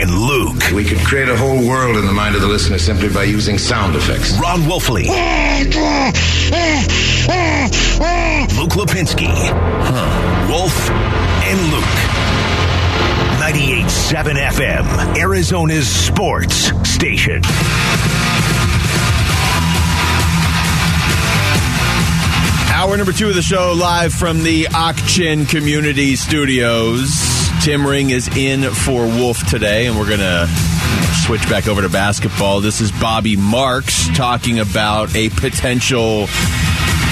and Luke. We could create a whole world in the mind of the listener simply by using sound effects. Ron Wolfley. Luke Lipinski. Huh. Wolf and Luke. 98.7 FM, Arizona's sports station. Hour number two of the show, live from the Ak-Chin Community Studios. Tim Ring is in for Wolf today, and we're going to switch back over to basketball. This is Bobby Marks talking about a potential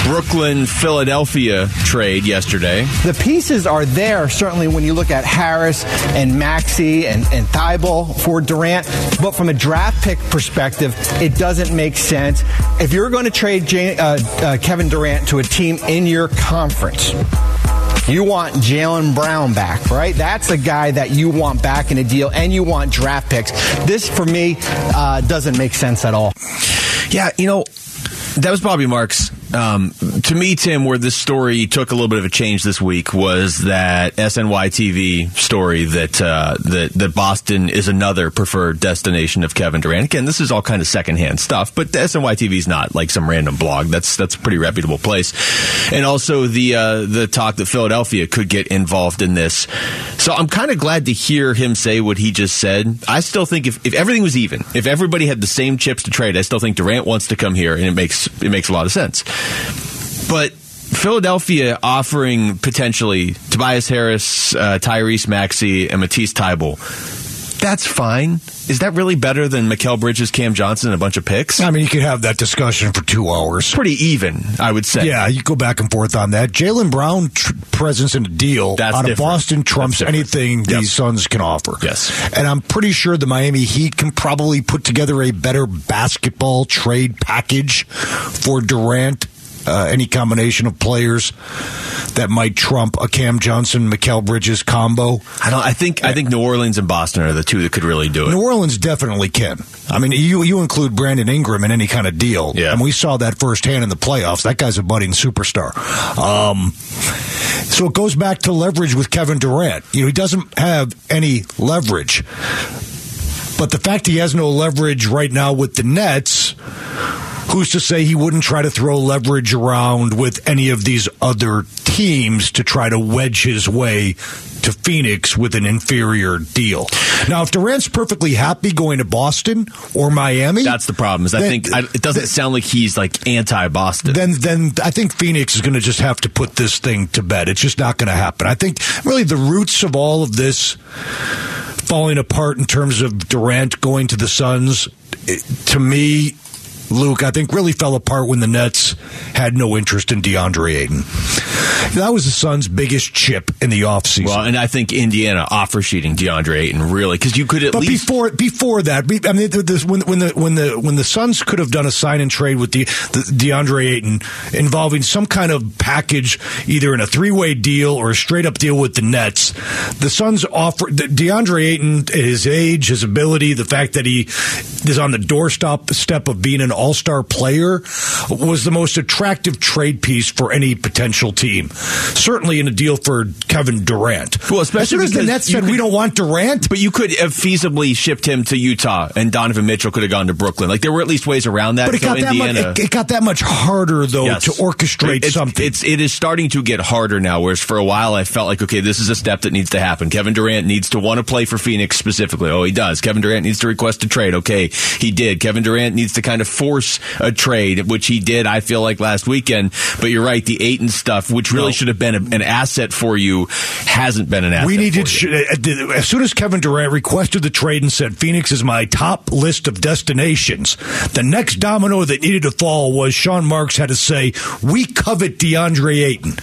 Brooklyn Philadelphia trade yesterday. The pieces are there, certainly, when you look at Harris and Maxey and, and Thybulle for Durant. But from a draft pick perspective, it doesn't make sense. If you're going to trade Jay, uh, uh, Kevin Durant to a team in your conference, you want Jaylen Brown back, right? That's a guy that you want back in a deal, and you want draft picks. This, for me, uh, doesn't make sense at all. Yeah, you know, that was Bobby Marks. Um, to me, Tim, where this story took a little bit of a change this week was that SNY TV story that uh, that that Boston is another preferred destination of Kevin Durant. Again, this is all kind of secondhand stuff, but SNY TV is not like some random blog. That's that's a pretty reputable place. And also the uh, the talk that Philadelphia could get involved in this. So I'm kind of glad to hear him say what he just said. I still think if, if everything was even, if everybody had the same chips to trade, I still think Durant wants to come here, and it makes it makes a lot of sense. But Philadelphia offering potentially Tobias Harris, uh, Tyrese Maxey, and Matisse Thybulle. That's fine. Is that really better than Mikal Bridges, Cam Johnson, and a bunch of picks? I mean, you could have that discussion for two hours. Pretty even, I would say. Yeah, you go back and forth on that. Jaylen Brown tr- presence in a deal That's out of. Boston trumps anything Yep. these Suns can offer. Yes. And I'm pretty sure the Miami Heat can probably put together a better basketball trade package for Durant. Uh, any combination of players that might trump a Cam Johnson, Mikal Bridges combo. I don't. I think. I think New Orleans and Boston are the two that could really do it. New Orleans definitely can. I mean, you you include Brandon Ingram in any kind of deal, Yeah. and we saw that firsthand in the playoffs. That guy's a budding superstar. Um, so it goes back to leverage with Kevin Durant. You know, he doesn't have any leverage, but the fact he has no leverage right now with the Nets. Who's to say he wouldn't try to throw leverage around with any of these other teams to try to wedge his way to Phoenix with an inferior deal? Now, if Durant's perfectly happy going to Boston or Miami, That's the problem. Is I then- think I, it doesn't sound like he's like anti-Boston. then then I think Phoenix is going to just have to put this thing to bed. It's just not going to happen. I think really the roots of all of this falling apart in terms of Durant going to the Suns, it- to me. Luke, I think really fell apart when the Nets had no interest in DeAndre Ayton. That was the Suns' biggest chip in the offseason. well, and I think Indiana offer sheeting DeAndre Ayton really because you could at But least before before that, I mean, this, when when the when the when the Suns could have done a sign and trade with the, the DeAndre Ayton involving some kind of package, either in a three way deal or a straight up deal with the Nets, the Suns offer DeAndre Ayton, his age, his ability, the fact that he is on the doorstep step of being an All Star player, was the most attractive trade piece for any potential team. Certainly in a deal for Kevin Durant. Well, as especially soon as the Nets said could- we don't want Durant. But you could have feasibly shipped him to Utah, and Donovan Mitchell could have gone to Brooklyn. Like there were at least ways around that. But it So got that Indiana, much. It, it got that much harder though Yes. to orchestrate it's, something. It's it is starting to get harder now. Whereas for a while I felt like okay, this is a step that needs to happen. Kevin Durant needs to want to play for Phoenix specifically. Oh, he does. Kevin Durant needs to request a trade. Okay, he did. Kevin Durant needs to kind of force a trade, which he did. I feel like last weekend. But you're right, the Ayton stuff, which really No. should have been a, an asset for you, hasn't been an asset. we needed for you. uh, as soon as Kevin Durant requested the trade and said Phoenix is my top list of destinations. The next domino that needed to fall was Sean Marks had to say we covet DeAndre Ayton.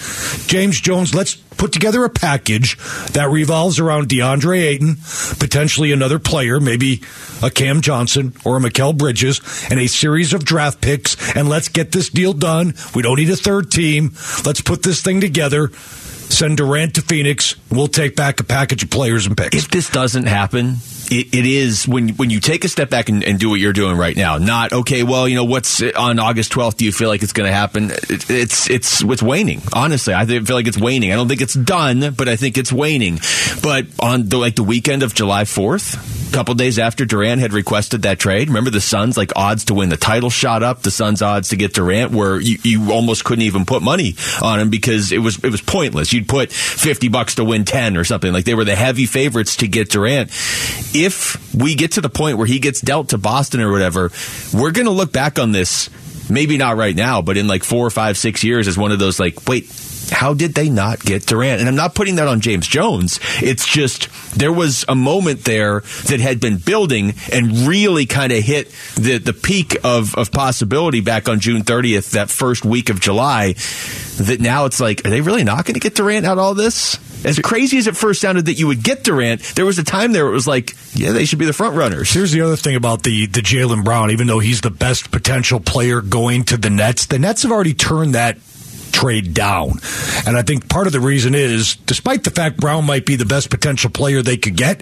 James Jones, let's put together a package that revolves around DeAndre Ayton, potentially another player, maybe a Cam Johnson or a Mikal Bridges, and a series of draft picks. And let's get this deal done. We don't need a third team. Let's put this thing together. Send Durant to Phoenix. We'll take back a package of players and picks. if this doesn't happen, it, it is when when you take a step back and, and do what you're doing right now. Not okay. Well, you know what's on August 12th. Do you feel like it's going to happen? It, it's it's it's waning. Honestly, I feel like it's waning. I don't think it's done, but I think it's waning. But on the like the weekend of July 4th. a couple days after Durant had requested that trade. Remember the Suns, like odds to win the title shot up. The Suns' odds to get Durant where you, you almost couldn't even put money on him because it was it was pointless. You'd put fifty bucks to win ten or something. Like they were the heavy favorites to get Durant. If we get to the point where he gets dealt to Boston or whatever, we're going to look back on this. Maybe not right now, but in like four or five, six years, as one of those like, wait, how did they not get Durant? And I'm not putting that on James Jones. It's just there was a moment there that had been building and really kind of hit the the peak of of possibility back on June 30th, that first week of July. That now it's like, are they really not going to get Durant out of all this? As crazy as it first sounded that you would get Durant, there was a time there it was like, yeah, they should be the front runners. Here's the other thing about the the Jaylen Brown. Even though he's the best potential player going to the Nets, the Nets have already turned that trade down. And I think part of the reason is, despite the fact Brown might be the best potential player they could get,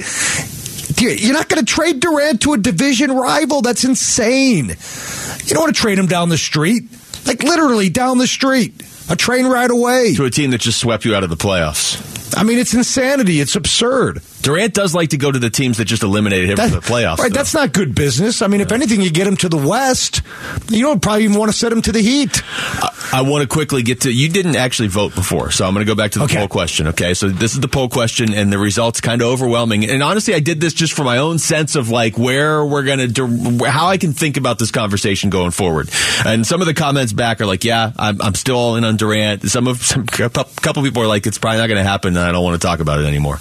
you're not going to trade Durant to a division rival. That's insane. You don't want to trade him down the street, like literally down the street, a train ride away. To a team that just swept you out of the playoffs. I mean, it's insanity. It's absurd. Durant does like to go to the teams that just eliminated him That- from the playoffs. Right, though. that's not good business. I mean, if anything, you get him to the West. You don't probably even want to set him to the Heat. I, I want to quickly get to. You didn't actually vote before, so I'm going to go back to the Okay. poll question. Okay, so this is the poll question, and the results kind of overwhelming. And honestly, I did this just for my own sense of like where we're going to, how I can think about this conversation going forward. And some of the comments back are like, "Yeah, I'm, I'm still all in on Durant." Some of some a couple people are like, "It's probably not going to happen," and I don't want to talk about it anymore.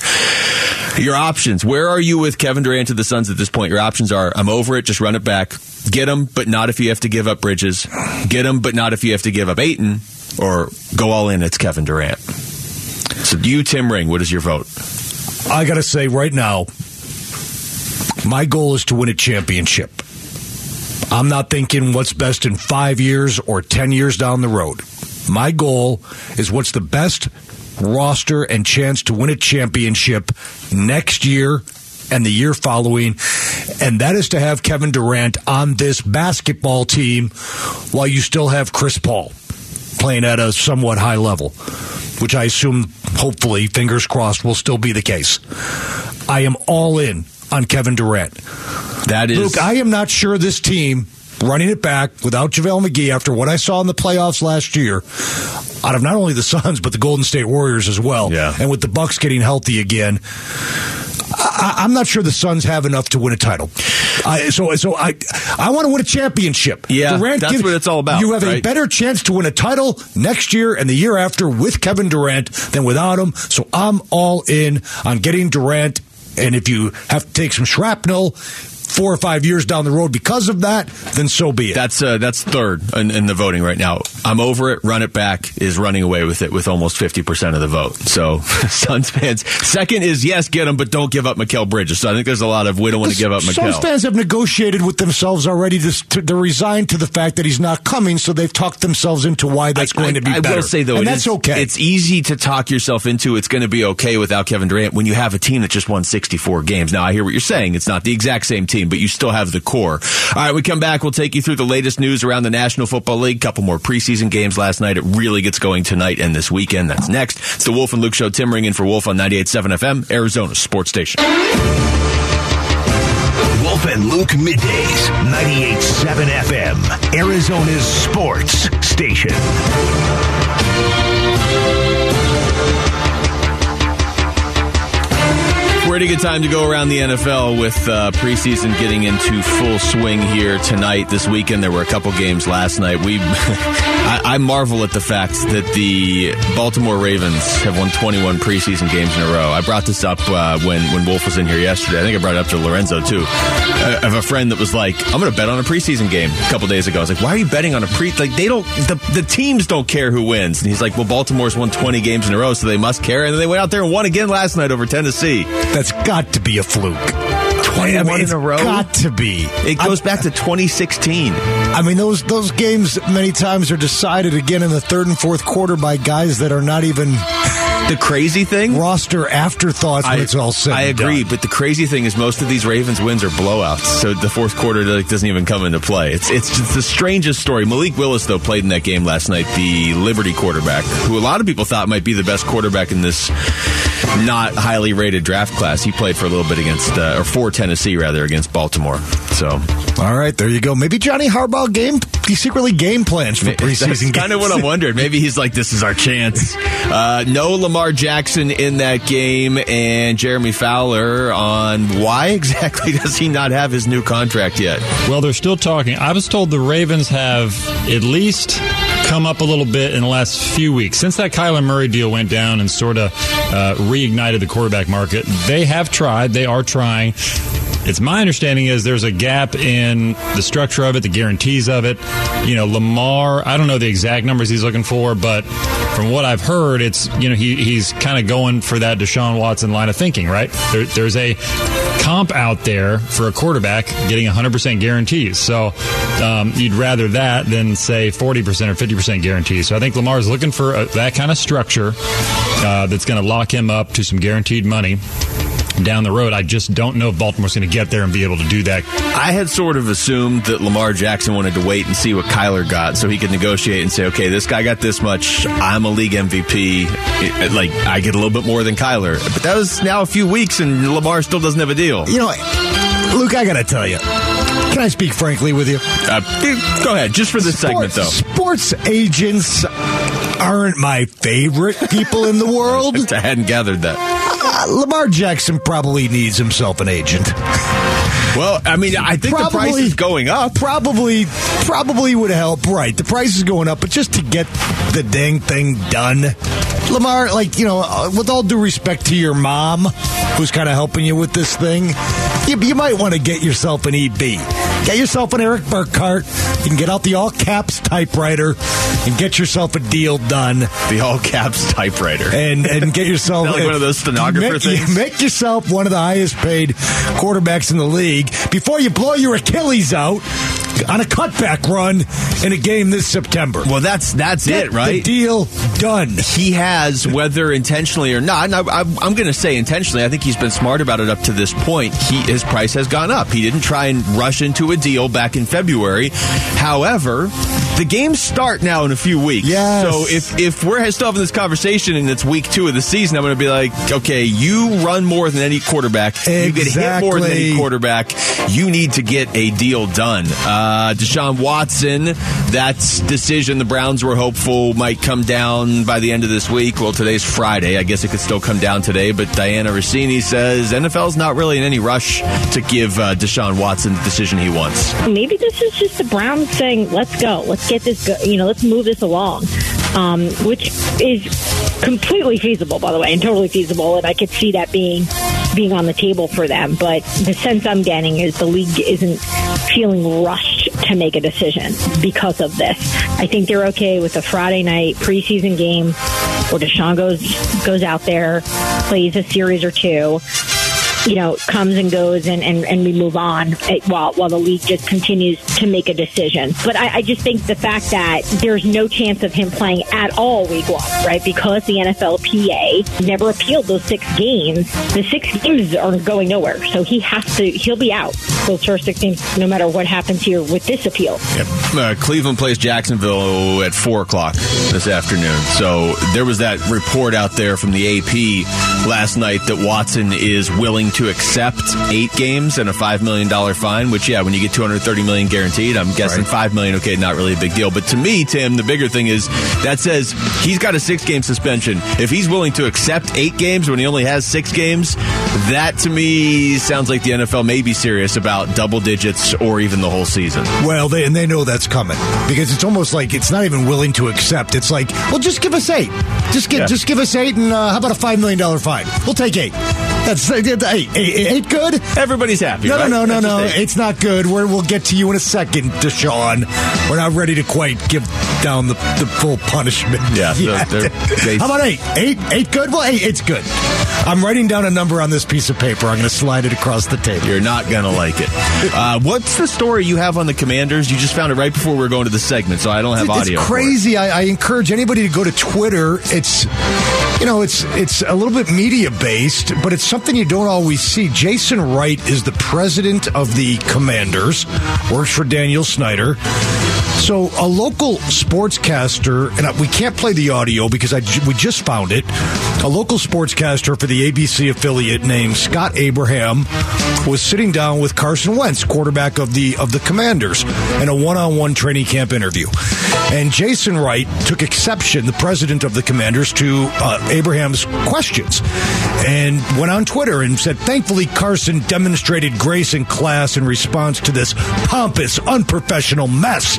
Your options. Where are you with Kevin Durant to the Suns at this point? Your options are I'm over it, just run it back. Get him, but not if you have to give up Bridges. Get him, but not if you have to give up Ayton. Or go all in, it's Kevin Durant. So you, Tim Ring, what is your vote? I got to say right now, my goal is to win a championship. I'm not thinking what's best in five years or 10 years down the road. My goal is what's the best roster and chance to win a championship next year and the year following. And that is to have Kevin Durant on this basketball team while you still have Chris Paul playing at a somewhat high level, which I assume, hopefully, fingers crossed, will still be the case. I am all in on Kevin Durant. That is. Luke, I am not sure this team running it back without JaVale McGee after what I saw in the playoffs last year, out of not only the Suns but the Golden State Warriors as well, Yeah. and with the Bucks getting healthy again. I, I'm not sure the Suns have enough to win a title. I, so, so I, I want to win a championship. Yeah, Durant that's what it's all about, You have a better chance to win a title next year and the year after with Kevin Durant than without him. So I'm all in on getting Durant. And if you have to take some shrapnel four or five years down the road because of that, then so be it. That's uh, that's third in, in the voting right now. I'm over it. Run it back is running away with it with almost 50 percent of the vote. So Suns fans. Second is yes, get him, but don't give up Mikal Bridges. So I think there's a lot of we don't want to give up Suns Mikal. fans have negotiated with themselves already to, to, to resign to the fact that he's not coming, so they've talked themselves into why that's going to be I better. will say though, and that's is- okay. It's easy to talk yourself into it's going to be okay without Kevin Durant when you have a team that just won 64 games. Now I hear what you're saying; it's not the exact same team, but you still have the core. All right, we come back. We'll take you through the latest news around the National Football League. couple more preseason games last night. It really gets going tonight and this weekend. That's next. It's the Wolf and Luke Show. Tim Ring in for Wolf on 98.7 FM, Arizona Sports Station. Wolf and Luke middays, 98.7 FM, Arizona's sports station. Pretty good time to go around the NFL with uh, preseason getting into full swing here tonight. This weekend, there were a couple games last night. We, I, I marvel at the fact that the Baltimore Ravens have won 21 preseason games in a row. I brought this up uh, when when Wolf was in here yesterday. I think I brought it up to Lorenzo too. I have a friend that was like, "I'm going to bet on a preseason game." A couple days ago, I was like, "Why are you betting on a pre? Like they don't the the teams don't care who wins." And he's like, "Well, Baltimore's won 20 games in a row, so they must care." And then they went out there and won again last night over Tennessee. That's got to be a fluke. 21 I mean, in a row? It's got to be. It goes back to 2016. I mean, those those games many times are decided again in the third and fourth quarter by guys that are not even The crazy thing, roster afterthoughts when it's all said. I agree, but the crazy thing is most of these Ravens wins are blowouts, so the fourth quarter like, doesn't even come into play. It's it's just the strangest story. Malik Willis though played in that game last night, the Liberty quarterback, who a lot of people thought might be the best quarterback in this not highly rated draft class. He played for a little bit against, uh, or for Tennessee rather, against Baltimore. So, all right, there you go. Maybe Johnny Harbaugh game he secretly game plans for preseason. That's kind of what I'm wondering. Maybe he's like, this is our chance. Uh, no Lamar Jackson in that game, and Jeremy Fowler on why exactly does he not have his new contract yet? Well, they're still talking. I was told the Ravens have at least come up a little bit in the last few weeks. Since that Kyler Murray deal went down and sort of uh, reignited the quarterback market, they have tried. They are trying. It's my understanding is there's a gap in the structure of it, the guarantees of it. You know, Lamar, I don't know the exact numbers he's looking for, but from what I've heard, it's you know he he's kind of going for that Deshaun Watson line of thinking, right? There, there's a comp out there for a quarterback getting 100% guarantees. So um, you'd rather that than say 40% or 50% guarantees. So I think Lamar is looking for a, that kind of structure uh, that's going to lock him up to some guaranteed money down the road. I just don't know if Baltimore's going to get there and be able to do that. I had sort of assumed that Lamar Jackson wanted to wait and see what Kyler got so he could negotiate and say, okay, this guy got this much. I'm a league MVP. It, like, I get a little bit more than Kyler. But that was now a few weeks and Lamar still doesn't have a deal. You know, Luke, I got to tell you. Can I speak frankly with you? Uh, go ahead, just for this sports, segment, though. Sports agents aren't my favorite people in the world. I hadn't gathered that. Uh, Lamar Jackson probably needs himself an agent. Well, I mean, I think probably, the price is going up. Probably, probably would help. Right, the price is going up, but just to get the dang thing done, Lamar, like you know, uh, with all due respect to your mom, who's kind of helping you with this thing, you, you might want to get yourself an EB. Get yourself an Erik Burkhardt. You can get out the all caps typewriter and get yourself a deal done. The all caps typewriter. And and get yourself like one of those stenographer make, things. Make yourself one of the highest paid quarterbacks in the league before you blow your Achilles out on a cutback run in a game this September. Well, that's that's Get it, right? The deal done. He has, whether intentionally or not. I, am going to say intentionally. I think he's been smart about it up to this point. He his price has gone up. He didn't try and rush into a deal back in February. However, the games start now in a few weeks. Yes. So if if we're still having this conversation and it's week two of the season, I'm going to be like, okay, you run more than any quarterback. Exactly. You get hit more than any quarterback. You need to get a deal done. Uh, Deshaun Watson, that decision the Browns were hopeful might come down by the end of this week. Well, today's Friday. I guess it could still come down today, but Dianna Russini says NFL's not really in any rush to give uh, Deshaun Watson the decision he wants. Maybe this is just the Browns saying, let's go. Let's get this, go- you know, let's move this along, um, which is completely feasible, by the way, and totally feasible. And I could see that being being on the table for them. But the sense I'm getting is the league isn't feeling rushed to make a decision because of this. I think they're okay with a Friday night preseason game where Deshaun goes goes out there, plays a series or two, you know, comes and goes and, and, and we move on while, while the league just continues to make a decision. But I, I just think the fact that there's no chance of him playing at all week one, right? Because the NFLPA never appealed those six games, the six games are going nowhere. So he has to, he'll be out those first six games no matter what happens here with this appeal. Yep. Uh, Cleveland plays Jacksonville at 4 o'clock this afternoon. So there was that report out there from the AP last night that Watson is willing to accept eight games and a $5 million fine, which, yeah, when you get 230 million guaranteed, I'm guessing right. 5 million, okay, not really a big deal. But to me, Tim, the bigger thing is that says he's got a six game suspension. If he's willing to accept eight games when he only has six games, that to me sounds like the NFL may be serious about double digits or even the whole season. Well, they, and they know that's coming because it's almost like it's not even willing to accept. It's like, well, just give us eight. Just give, yeah. just give us eight, and uh, how about a $5 million fine? We'll take eight. That's eight, eight, eight good. Everybody's happy. No, right? no, no, no, no. It's not good. We're, we'll get to you in a second, Deshaun. We're not ready to quite give down the, the full punishment. Yeah. They're, they're, How about eight? Eight? Eight good? Well, eight, eight's good. I'm writing down a number on this piece of paper. I'm going to slide it across the table. You're not going to like it. Uh, what's the story you have on the Commanders? You just found it right before we are going to the segment, so I don't have it's, audio. It's crazy. I, I encourage anybody to go to Twitter. It's you know, it's it's a little bit media based, but it's something you don't always see. Jason Wright is the president of the Commanders, works for Daniel Snyder. So a local sportscaster, and we can't play the audio because I, we just found it, a local sportscaster for the ABC affiliate named Scott Abraham was sitting down with Carson Wentz, quarterback of the of the Commanders, in a one-on-one training camp interview. And Jason Wright took exception, the president of the Commanders, to uh, Abraham's questions and went on Twitter and said, Thankfully, Carson demonstrated grace and class in response to this pompous, unprofessional mess.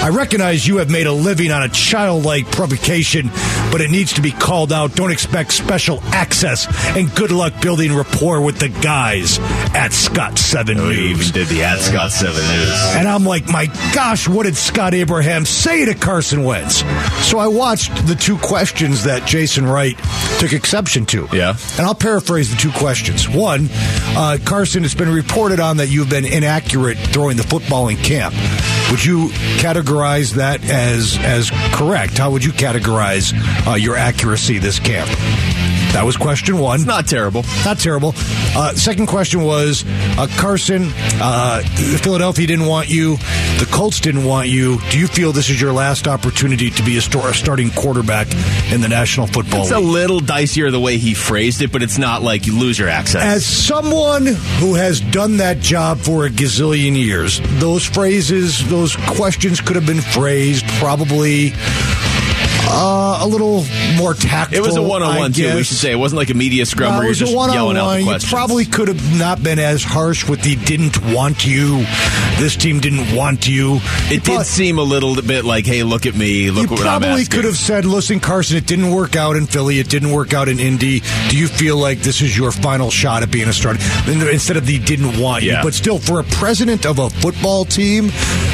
I recognize you have made a living on a childlike provocation, but it needs to be called out. Don't expect special access, and good luck building rapport with the guys at Scott 7 Oh, you News. even did the at Scott 7 News. And I'm like, my gosh, what did Scott Abraham say to Carson Wentz? So I watched the two questions that Jason Wright took exception to. Yeah. And I'll paraphrase the two questions. One, uh, Carson, it's been reported on that you've been inaccurate throwing the football in camp. Would you categorize that as as correct? How would you categorize uh, your accuracy this camp? That was question one. Not terrible. Not terrible. Uh, second question was uh, Carson, uh, Philadelphia didn't want you. The Colts didn't want you. Do you feel this is your last opportunity to be a, sto- a starting quarterback in the National Football League? It's a little dicier the way he phrased it, but it's not like you lose your access. As someone who has done that job for a gazillion years, those phrases, those questions could have been phrased probably uh, a little more tactful. it was a one-on-one too. We should say it wasn't like a media scrum No, where you're just yelling out the You probably could have not been as harsh with the didn't want you. This team didn't want you. It did seem a little bit like, "Hey, look at me! Look what I'm probably could have said, "Listen, Carson, it didn't work out in Philly. It didn't work out in Indy. Do you feel like this is your final shot at being a starter?" Instead of the "didn't want you," but still, for a president of a football team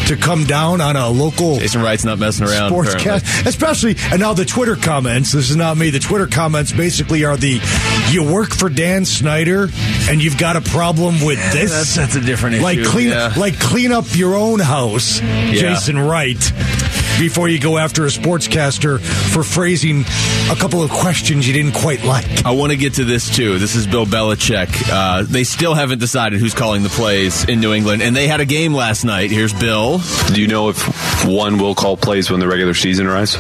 to come down on a local Jason Wright's not messing around. sportscast, especially and now the Twitter comments. This is not me. The Twitter comments basically are the you work for Dan Snyder and you've got a problem with this. that's- that's a different Like issue, clean, yeah. like clean up your own house, Jason Wright. Before you go after a sportscaster for phrasing a couple of questions you didn't quite like. I want to get to this too. This is Bill Belichick. Uh, they still haven't decided who's calling the plays in New England, and they had a game last night. Here's Bill. Do you know if one will call plays when the regular season arrives?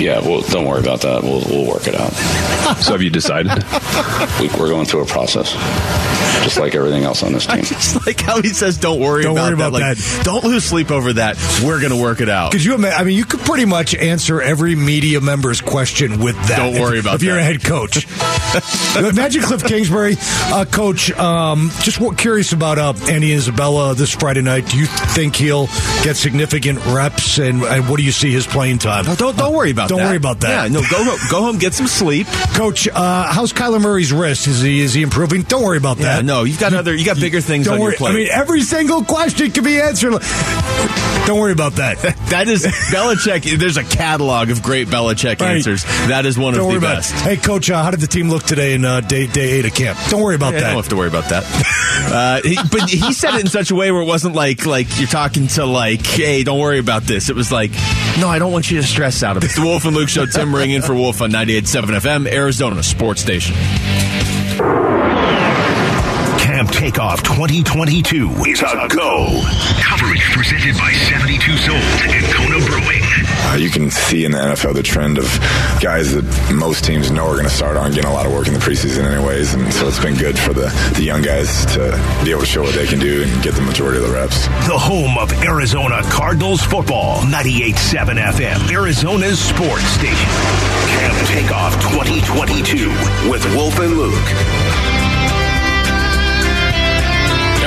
Yeah, well, don't worry about that. We'll, we'll work it out. So have you decided? We, we're going through a process, just like everything else on this I team. just like how he says, "Don't worry Don't about worry that." about Like, don't lose sleep over that. We're gonna work it out. Could you? I mean, you could pretty much answer every media member's question with that. Don't worry if, about if you're a head coach. imagine Cliff Kingsbury, uh, coach. Um, just wa- curious about uh, Andy Isabella this Friday night. Do you think he'll get significant reps, and, and what do you see his playing time? No, don't don't worry about Don't that. worry about that. Yeah, no, go home, go home, get some sleep. Coach, uh, how's Kyler Murray's wrist? Is he is he improving? Don't worry about Yeah, that. no, you've got other, you got bigger things Don't on worry. your plate. I mean, every single question can be answered. Don't worry about that. that is Belichick. There's a catalog of great Belichick Right. answers. That is one Don't of the best. Hey, coach, uh, how did the team look today in uh, day day eight of camp? Don't worry about Yeah, that. don't have to worry about that. Uh, he, but he said it in such a way where it wasn't like like you're talking to like, hey, don't worry about this. It was like, no, I don't want you to stress out of it. The Wolf and Luke Show. Tim Ring in for Wolf on 98.7 FM, Arizona Sports Station. Camp Takeoff 2022 is a go. Coverage presented by 72 Sold and Kona Brewing. Uh, you can see in the NFL the trend of guys that most teams know are going to start on getting a lot of work in the preseason anyways, and so it's been good for the, the young guys to be able to show what they can do and get the majority of the reps. The home of Arizona Cardinals football. 98.7 FM, Arizona's sports station. Camp Takeoff 2022 with Wolf and Luke.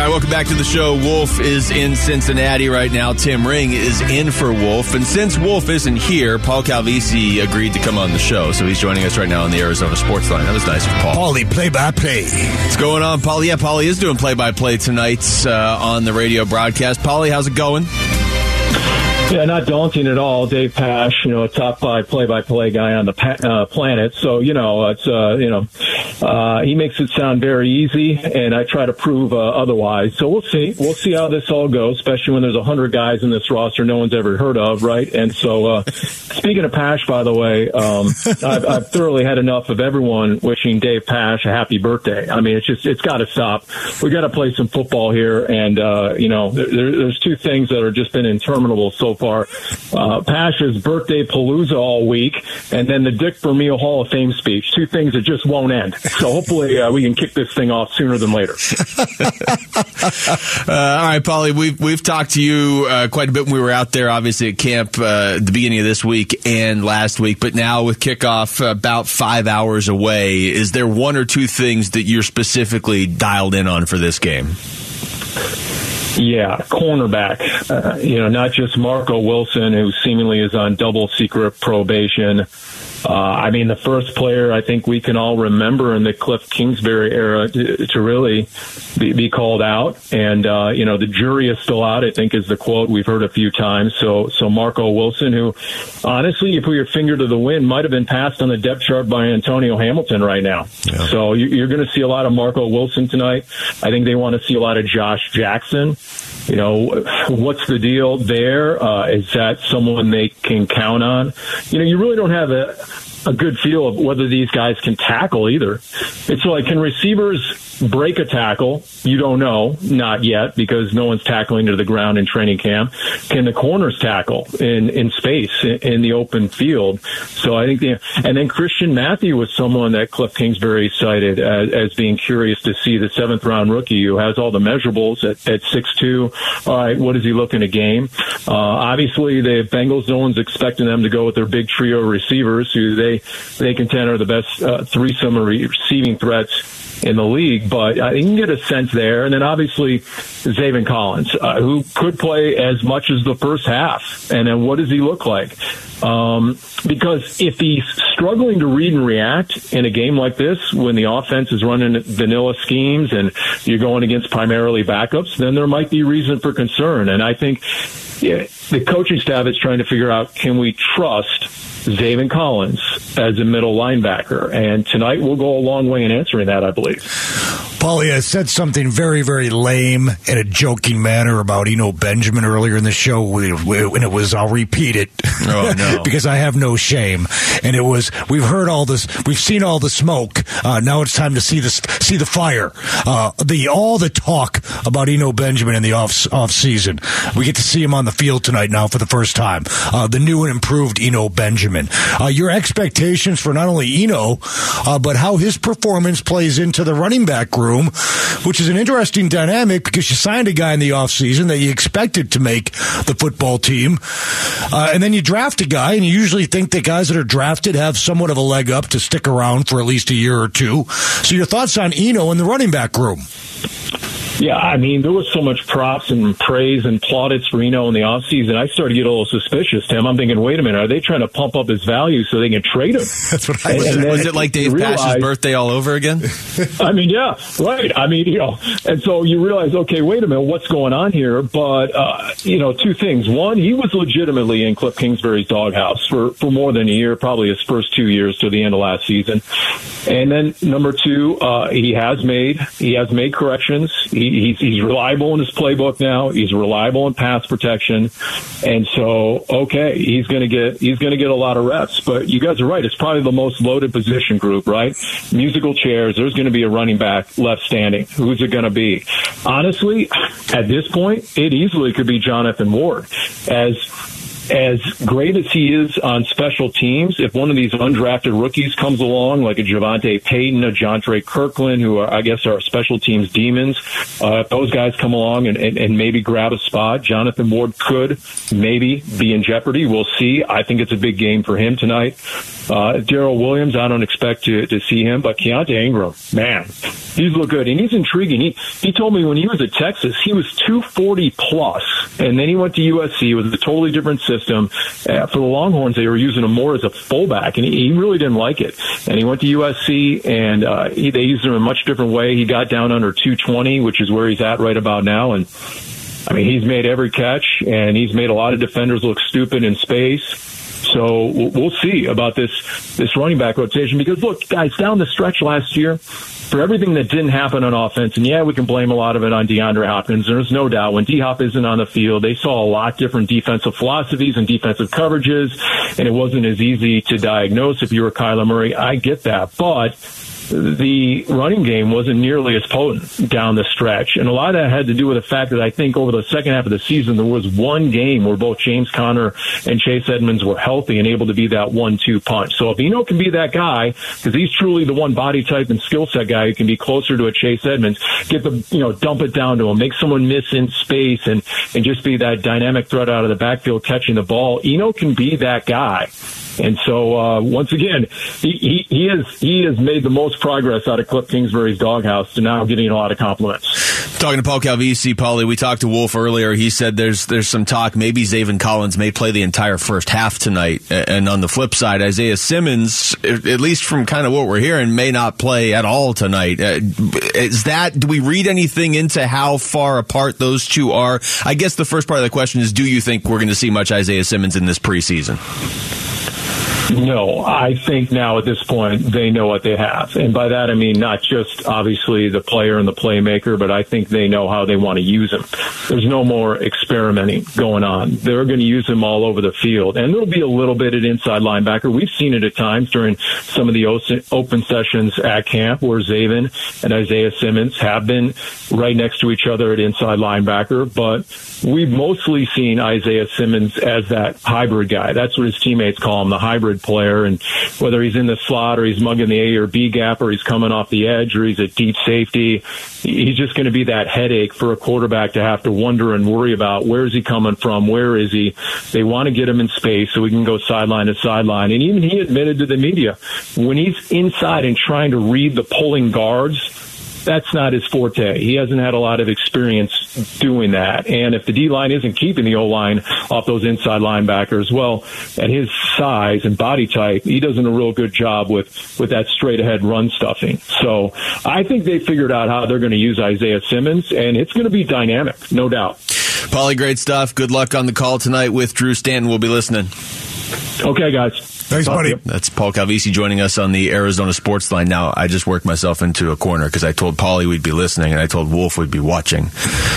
Right, welcome back to the show. Wolf is in Cincinnati right now. Tim Ring is in for Wolf. And since Wolf isn't here, Paul Calvisi agreed to come on the show. So he's joining us right now on the Arizona Sports Line. That was nice of Paul. Paulie, play by play. What's going on, Paulie? Yeah, Paulie is doing play by play tonight uh, on the radio broadcast. Paulie, how's it going? Yeah, not daunting at all. Dave Pasch, you know, a top five play-by-play guy on the pa- uh, planet. So, you know, it's uh, you know, uh, he makes it sound very easy, and I try to prove uh, otherwise. So we'll see. We'll see how this all goes, especially when there's a hundred guys in this roster no one's ever heard of, right? And so, uh, speaking of Pasch, by the way, um, I've, I've thoroughly had enough of everyone wishing Dave Pasch a happy birthday. I mean, it's just it's got to stop. We got to play some football here, and uh, you know, there, there's two things that have just been interminable so far far. Uh, Pasch's birthday palooza all week, and then the Dick Vermeil Hall of Fame speech. Two things that just won't end. So hopefully uh, we can kick this thing off sooner than later. Uh, all right, Paulie, we've we've talked to you uh, quite a bit when we were out there, obviously at camp uh, at the beginning of this week and last week. But now with kickoff about five hours away, is there one or two things that you're specifically dialed in on for this game? Yeah, cornerback. Uh, you know, not just Marco Wilson, who seemingly is on double secret probation. Uh, I mean, the first player I think we can all remember in the Cliff Kingsbury era to, to really be, be, called out. And, uh, you know, the jury is still out, I think is the quote we've heard a few times. So, so Marco Wilson, who honestly, you put your finger to the wind, might have been passed on the depth chart by Antonio Hamilton right now. Yeah. So you, you're going to see a lot of Marco Wilson tonight. I think they want to see a lot of Josh Jackson. You know, what's the deal there? Uh, is that someone they can count on? You know, you really don't have a, a good feel of whether these guys can tackle either. It's like, can receivers break a tackle? You don't know, not yet, because no one's tackling to the ground in training camp. Can the corners tackle in, in space, in, in the open field? So I think the, and then Christian Matthew was someone that Cliff Kingsbury cited as, as being curious to see the seventh round rookie who has all the measurables at, at six two. All right, what does he look in a game? Uh, obviously, the Bengals, no one's expecting them to go with their big trio of receivers who they, they contend are the best uh, threesome receiving threats in the league, but uh, you can get a sense there. And then obviously Zaven Collins, uh, who could play as much as the first half. And then what does he look like? Um, because if he's struggling to read and react in a game like this, when the offense is running vanilla schemes and you're going against primarily backups, then there might be reason for concern. And I think yeah, the coaching staff is trying to figure out can we trust Zaven Collins as a middle linebacker. And tonight will go a long way in answering that, I believe. Paulie, I said something very, very lame in a joking manner about Eno Benjamin earlier in the show, and it was, I'll repeat it oh, no. because I have no shame. And it was, we've heard all this, we've seen all the smoke. Uh, now it's time to see the see the fire. Uh, the all the talk about Eno Benjamin in the off off season. We get to see him on the field tonight now for the first time. Uh, the new and improved Eno Benjamin. Uh, your expectations for not only Eno, uh, but how his performance plays into the running back room, which is an interesting dynamic because you signed a guy in the offseason that you expected to make the football team. Uh, and then you draft a guy, and you usually think that guys that are drafted have somewhat of a leg up to stick around for at least a year or two. So, your thoughts on Eno in the running back room? Yeah, I mean, there was so much props and praise and plaudits for Eno in the offseason. I started to get a little suspicious, Tim. I'm thinking, wait a minute, are they trying to pump up his value so they can trade him? That's what I was. was it like Dave Pasch's birthday all over again? I mean, yeah, right. I mean, you know, and so you realize, okay, wait a minute, what's going on here? But, uh, you know, two things. One, he was legitimately in Cliff Kingsbury's doghouse for, for more than a year, probably his first two years to the end of last season. And then number two, uh, he has made, he has made corrections. He he's, he's reliable in his playbook now. He's reliable in pass protection, and so okay, he's going to get he's going to get a lot of reps. But you guys are right; it's probably the most loaded position group, right? Musical chairs. There's going to be a running back left standing. Who's it going to be? Honestly, at this point, it easily could be Jonathan Ward as as great as he is on special teams, if one of these undrafted rookies comes along, like a Javante Payton, a Jontre Kirklin, who are, I guess are special teams demons, uh, if those guys come along and, and, and maybe grab a spot, Jonathan Ward could maybe be in jeopardy. We'll see. I think it's a big game for him tonight. Uh, Darrel Williams, I don't expect to, to see him, but Keaontay Ingram, man, he's look good and he's intriguing. He he told me when he was at Texas, he was 240 plus, and then he went to USC. It was a totally different system. Uh, for the Longhorns, they were using him more as a fullback, and he, he really didn't like it. And he went to USC, and uh, he, they used him in a much different way. He got down under 220, which is where he's at right about now, and. I mean, he's made every catch, and he's made a lot of defenders look stupid in space. So we'll see about this this running back rotation because look, guys, down the stretch last year, for everything that didn't happen on offense, and yeah, we can blame a lot of it on DeAndre Hopkins. There's no doubt when D Hop isn't on the field, they saw a lot different defensive philosophies and defensive coverages, and it wasn't as easy to diagnose if you were Kyler Murray. I get that, but the running game wasn't nearly as potent down the stretch. And a lot of that had to do with the fact that I think over the second half of the season, there was one game where both James Conner and Chase Edmonds were healthy and able to be that one two punch. So if Eno can be that guy, because he's truly the one body type and skill set guy who can be closer to a Chase Edmonds, get the, you know, dump it down to him, make someone miss in space and, and just be that dynamic threat out of the backfield catching the ball. Eno can be that guy. And so, uh, once again, he, he, he has he has made the most progress out of Cliff Kingsbury's doghouse to now getting a lot of compliments. Talking to Paul Calvisi, Paulie, we talked to Wolf earlier. He said there's there's some talk maybe Zaven Collins may play the entire first half tonight, and on the flip side, Isaiah Simmons, at least from kind of what we're hearing, may not play at all tonight. Uh, is that do we read anything into how far apart those two are? I guess the first part of the question is, do you think we're going to see much Isaiah Simmons in this preseason? No, I think now at this point they know what they have. And by that I mean not just obviously the player and the playmaker, but I think they know how they want to use him. There's no more experimenting going on. They're going to use him all over the field. And there'll be a little bit at inside linebacker. We've seen it at times during some of the open sessions at camp where Zaven and Isaiah Simmons have been right next to each other at inside linebacker, but we've mostly seen Isaiah Simmons as that hybrid guy. That's what his teammates call him, the hybrid player. And whether he's in the slot or he's mugging the A or B gap or he's coming off the edge or he's a deep safety, he's just going to be that headache for a quarterback to have to wonder and worry about where is he coming from? Where is he? They want to get him in space so he can go sideline to sideline. And even he admitted to the media when he's inside and trying to read the pulling guards, that's not his forte. He hasn't had a lot of experience doing that. And if the D line isn't keeping the O line off those inside linebackers, well, at his size and body type, he doesn't a real good job with, with that straight ahead run stuffing. So I think they figured out how they're going to use Isaiah Simmons, and it's going to be dynamic, no doubt. Paulie, great stuff. Good luck on the call tonight with Drew Stanton. We'll be listening. Okay, guys. Thanks, buddy. That's Paul Calvisi joining us on the Arizona Sports Line. Now, I just worked myself into a corner because I told Paulie we'd be listening and I told Wolf we'd be watching.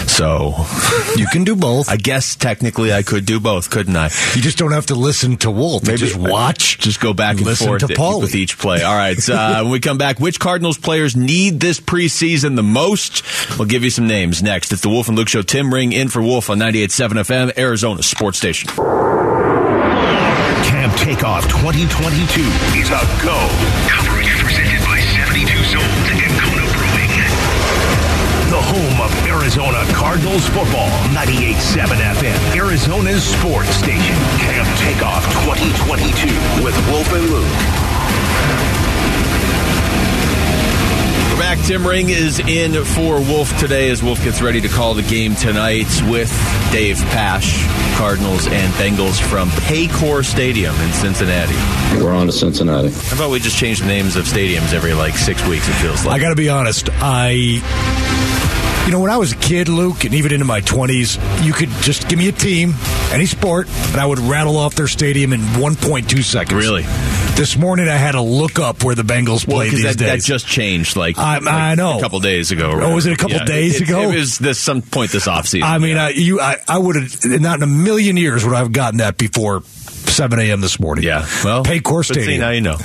So you can do both. I guess technically I could do both, couldn't I? You just don't have to listen to Wolf. Maybe just watch. Just go back and listen forth to Paulie. with each play. All right. Uh, when we come back, which Cardinals players need this preseason the most? We'll give you some names next. It's the Wolf and Luke Show. Tim Ring in for Wolf on 98.7 FM, Arizona Sports Station. Camp Takeoff 2022 is a go. Coverage presented by 72 Zones and Kona Brewing. The home of Arizona Cardinals football, 98.7 FM, Arizona's sports station. Camp Takeoff 2022 with Wolf and Luke. We're back. Tim Ring is in for Wolf today as Wolf gets ready to call the game tonight with Dave Pasch, Cardinals and Bengals from Paycor Stadium in Cincinnati. We're on to Cincinnati. How about we just change the names of stadiums every like six weeks? It feels like. I got to be honest. I you know, when I was a kid, Luke, and even into my 20s, you could just give me a team, any sport, and I would rattle off their stadium in 1.2 seconds. Really? This morning, I had to look up where the Bengals Well, play 'cause these that, that just changed like, I- like I know. a couple days ago. or Oh, was it a couple days it, ago? It was this some point this offseason. I mean, I, you, I, I would have not in a million years would I have gotten that before 7 a.m. this morning. Yeah, well, Paycor see, Stadium. now you know.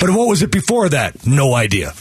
But what was it before that? No idea.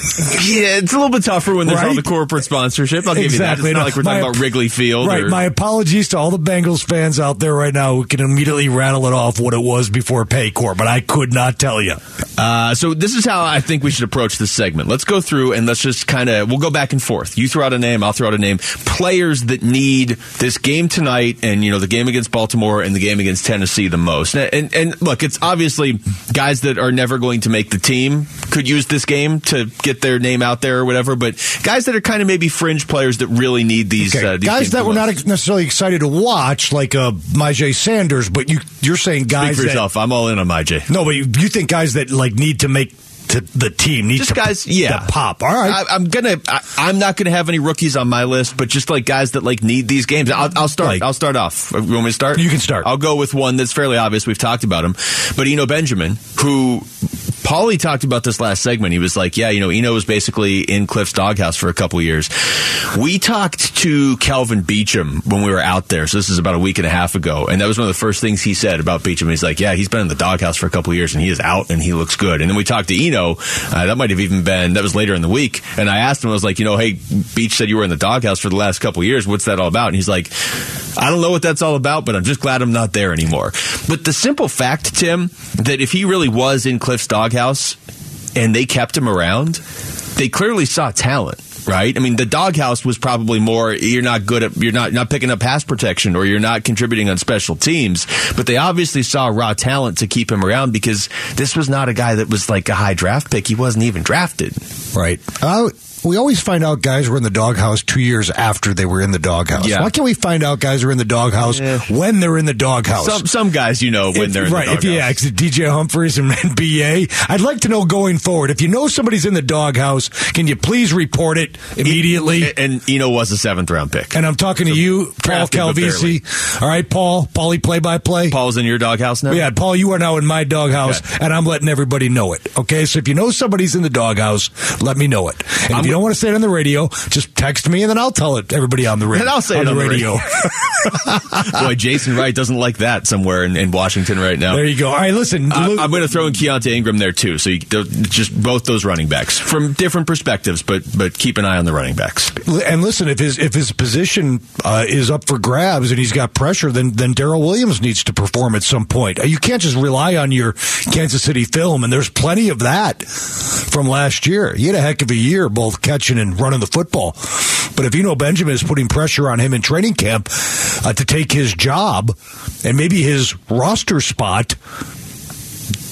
Yeah, it's a little bit tougher when there's all Right? the corporate sponsorship. I'll give you that. Exactly. It's not like we're talking My- about Wrigley Field. Right. or- My apologies to all the Bengals fans out there right now who can immediately rattle it off what it was before Paycor, but I could not tell you. Uh, so this is how I think we should approach this segment. Let's go through and let's just kind of we'll go back and forth. You throw out a name, I'll throw out a name. Players that need this game tonight, and you know the game against Baltimore and the game against Tennessee the most. And and, and look, it's obviously guys that are never going to make the team could use this game to get their name out there or whatever. But guys that are kind of maybe fringe players that really need these, Okay. uh, these guys that we're not necessarily excited to watch, like uh, Myjay Sanders, but you you're saying guys. Speak for that yourself. I'm all in on my J. no, but you, you think guys that like need to make to the team need just to guys, yeah, to pop. All right, I, I'm gonna. I, I'm not gonna have any rookies on my list, but just like guys that like need these games. I'll, I'll start. Like- I'll start off. You want me to start? You can start. I'll go with one that's fairly obvious. We've talked about him, but Eno Benjamin, who Paulie talked about this last segment. He was like, "Yeah, you know, Eno was basically in Cliff's doghouse for a couple years." We talked to Kelvin Beachum when we were out there. So this is about a week and a half ago, and that was one of the first things he said about Beecham. He's like, "Yeah, he's been in the doghouse for a couple years, and he is out, and he looks good." And then we talked to Eno. Uh, that might have even been that was later in the week, and I asked him, I was like, "You know, hey, Beach said you were in the doghouse for the last couple years. What's that all about?" And he's like, "I don't know what that's all about, but I'm just glad I'm not there anymore." But the simple fact, Tim, that if he really was in Cliff's doghouse and they kept him around, they clearly saw talent. Right. I mean, the doghouse was probably more. You're not good at. You're not not picking up pass protection, or you're not contributing on special teams. But they obviously saw raw talent to keep him around because this was not a guy that was like a high draft pick. He wasn't even drafted. Right. Uh, we always find out guys were in the doghouse two years after they were in the doghouse. Yeah. Why can't we find out guys are in the doghouse when they're in the doghouse? Some some guys, you know, when If- they're in right, the if yeah, 'cause DJ Humphries and, and BA. I'd like to know going forward if you know somebody's in the doghouse, can you please report it immediately? And Eno was a seventh round pick. And I'm talking to you, Paul Calvisi. All right, Paul, Paulie, play by play. Paul's in your doghouse now. Yeah, Paul, you are now in my doghouse, and I'm letting everybody know it. Okay, so if you know somebody's in the doghouse, let me know it. And if you don't want to say it on the radio, just text me, and then I'll tell it everybody on the radio. And I'll say on it on the the radio. Boy, Jason Wright doesn't like that somewhere in, in Washington right now. There you go. All right, listen. I, I'm going to throw in Keaontay Ingram there too. So you, just both those running backs from different perspectives, but but keep an eye on the running backs. And listen, if his if his position uh, is up for grabs and he's got pressure, then then Darrel Williams needs to perform at some point. Uh, You can't just rely on your Kansas City film, and there's plenty of that from last year. He had a heck of a year, both catching and running the football. But if Eno Benjamin is putting pressure on him in training camp uh, to take his job and maybe his roster spot,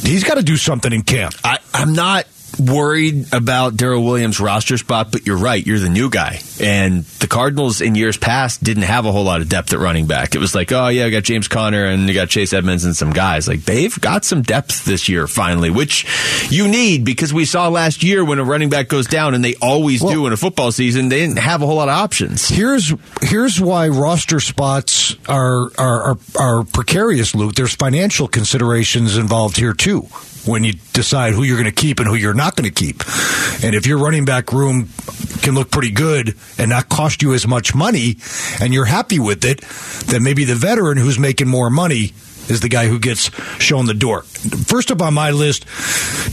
he's got to do something in camp. I, I'm not worried about Darrel Williams' roster spot, but you're right. You're the new guy. And the Cardinals in years past didn't have a whole lot of depth at running back. It was like, oh, yeah, I got James Conner and you got Chase Edmonds and some guys. Like, they've got some depth this year, finally, which you need because we saw last year when a running back goes down, and they always do in a football season, they didn't have a whole lot of options. Here's here's why roster spots are are are, are precarious, Luke. There's financial considerations involved here too. When you decide who you're going to keep and who you're not going to keep, and if your running back room can look pretty good and not cost you as much money, and you're happy with it, then maybe the veteran who's making more money is the guy who gets shown the door. First up on my list,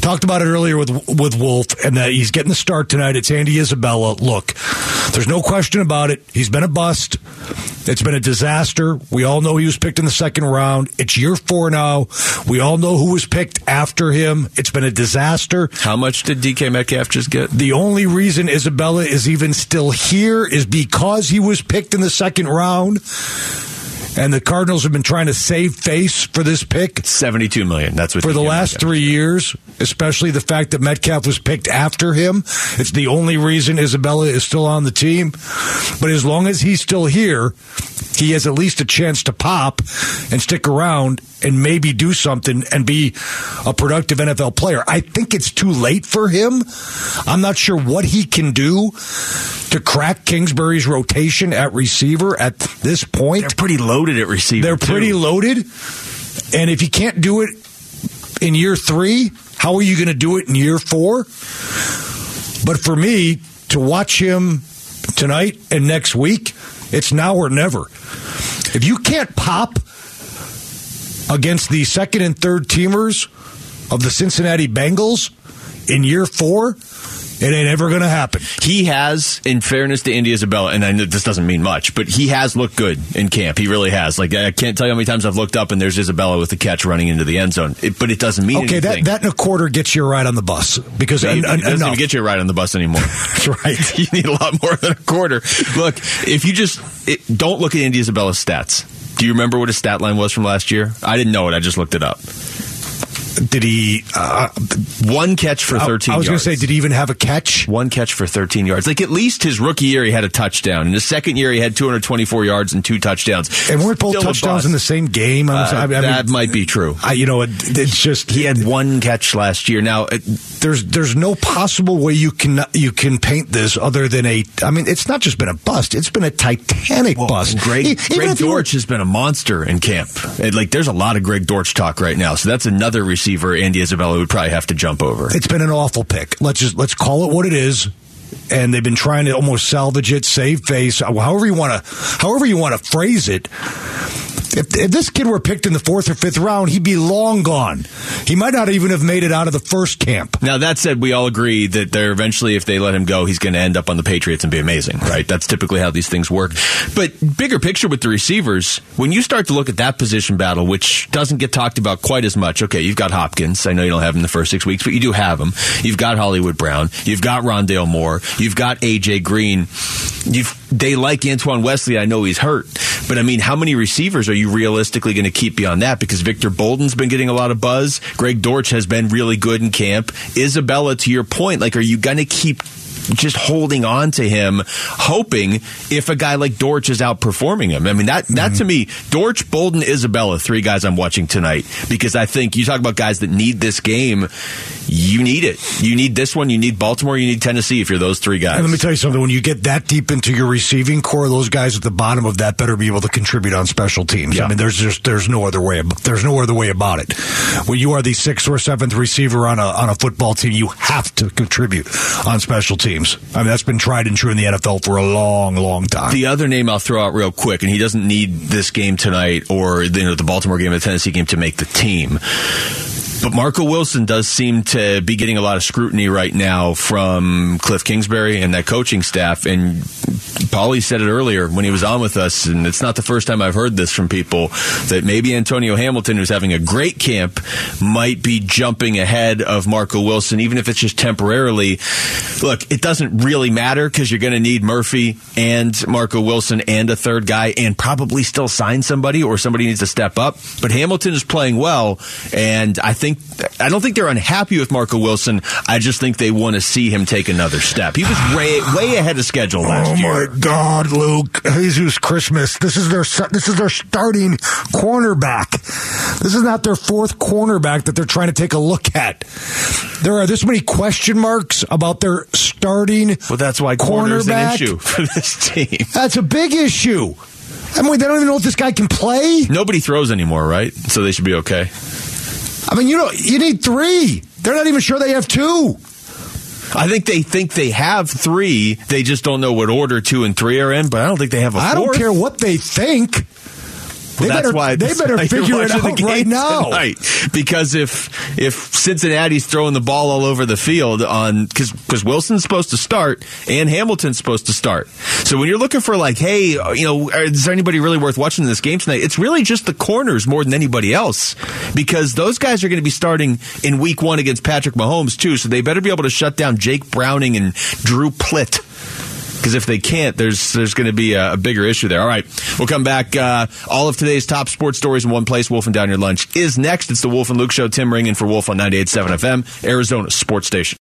talked about it earlier with with Wolf, and that he's getting the start tonight. It's Andy Isabella. Look, there's no question about it. He's been a bust. It's been a disaster. We all know he was picked in the second round. It's year four now. We all know who was picked after him. It's been a disaster. How much did DK Metcalf just get? The only reason Isabella is even still here is because he was picked in the second round. And the Cardinals have been trying to save face for this pick. 72 million. That's what for the last three years, especially the fact that Metcalf was picked after him. It's the only reason Isabella is still on the team. But as long as he's still here, he has at least a chance to pop and stick around and maybe do something and be a productive NFL player. I think it's too late for him. I'm not sure what he can do to crack Kingsbury's rotation at receiver at this point. They're pretty loaded at receiver. They're too. pretty loaded. And if you can't do it in year three, how are you going to do it in year four? But for me, to watch him tonight and next week, it's now or never. If you can't pop against the second and third teamers of the Cincinnati Bengals in year four, it ain't ever going to happen. He has, in fairness to Andy Isabella, and I know this doesn't mean much, but he has looked good in camp. He really has. Like I can't tell you how many times I've looked up and there's Isabella with the catch running into the end zone. It, but it doesn't mean Okay, that, anything. that in a quarter gets you right on the bus because it, en- en- doesn't enough. even get you right on the bus anymore. That's right. you need a lot more than a quarter. Look, if you just it, don't look at Andy Isabella's stats. Do you remember what his stat line was from last year? I didn't know it. I just looked it up. Did he? Uh, One catch for I- 13 I was going to say, did he even have a catch? One catch for 13 yards. Like at least his rookie year, he had a touchdown. In his second year, he had 224 yards and two touchdowns. And weren't both Still touchdowns in the same game? I'm Uh, sorry, I mean, that might be true. I, you know, it, it's just He had one catch last year. Now, it, there's there's no possible way you can you can paint this other than a. I mean, it's not just been a bust; it's been a titanic bust. Greg, E- even Greg if were- Dortch has been a monster in camp. And, like, there's a lot of Greg Dortch talk right now. So that's another receiver Andy Isabella would probably have to jump over. It's been an awful pick. Let's just let's call it what it is. And they've been trying to almost salvage it, save face, uh, however you want to, however you want to phrase it. If, if this kid were picked in the fourth or fifth round, he'd be long gone. He might not even have made it out of the first camp. Now that said, we all agree that they're eventually, if they let him go, he's going to end up on the Patriots and be amazing, right? That's typically how these things work. But bigger picture with the receivers, when you start to look at that position battle, which doesn't get talked about quite as much. Okay, you've got Hopkins. I know you don't have him the first six weeks, but you do have him. You've got Hollywood Brown. You've got Rondale Moore. You've got AJ Green. You've they like Antoine Wesley. I know he's hurt, but I mean, how many receivers are you realistically going to keep beyond that? Because Victor Bolden's been getting a lot of buzz. Greg Dortch has been really good in camp. Isabella, to your point, like, are you going to keep just holding on to him, hoping if a guy like Dortch is outperforming him. I mean, that, that mm-hmm. to me, Dortch, Bolden, Isabella, three guys I'm watching tonight because I think you talk about guys that need this game. You need it. You need this one. You need Baltimore. You need Tennessee if you're those three guys. And let me tell you something. When you get that deep into your receiving core, those guys at the bottom of that better be able to contribute on special teams. I mean, there's just there's no other way. There's no other way about it. When you are the sixth or seventh receiver on a on a football team, you have to contribute on special teams. I mean, that's been tried and true in the NFL for a long, long time. The other name I'll throw out real quick, and he doesn't need this game tonight or you know, the Baltimore game the Tennessee game to make the team. But Marco Wilson does seem to be getting a lot of scrutiny right now from Cliff Kingsbury and that coaching staff. And Paulie said it earlier when he was on with us, and it's not the first time I've heard this from people that maybe Antonio Hamilton, who's having a great camp, might be jumping ahead of Marco Wilson, even if it's just temporarily. Look, it doesn't really matter because you're going to need Murphy and Marco Wilson and a third guy, and probably still sign somebody or somebody needs to step up. But Hamilton is playing well, and I think I don't think they're unhappy with Marco Wilson. I just think they want to see him take another step. He was way way ahead of schedule last oh year. Oh my God, Luke Jesus Christmas! This is their this is their starting cornerback. This is not their fourth cornerback that they're trying to take a look at. There are this many question marks about their starting. Well, that's why corner is an cornerback. issue for this team. That's a big issue. I mean, they don't even know if this guy can play. Nobody throws anymore, right? So they should be okay. I mean, you know, you need three. They're not even sure they have two. I think they think they have three. They just don't know what order two and three are in. But I don't think they have a I fourth. don't care what they think. Well, they that's better, why they better figure it out right now. tonight. Because if if Cincinnati's throwing the ball all over the field on because because Wilson's supposed to start and Hamilton's supposed to start. So when you're looking for like, hey, uh, you know, is there anybody really worth watching in this game tonight? It's really just the corners more than anybody else because those guys are going to be starting in Week One against Patrick Mahomes too. So they better be able to shut down Jake Browning and Drew Plitt. Because if they can't, there's there's going to be a, a bigger issue there. All right, we'll come back. Uh, all of today's top sports stories in one place. Wolf and Down Your Lunch is next. It's the Wolf and Luke Show. Tim Ringen for Wolf on 98.7 FM, Arizona Sports Station.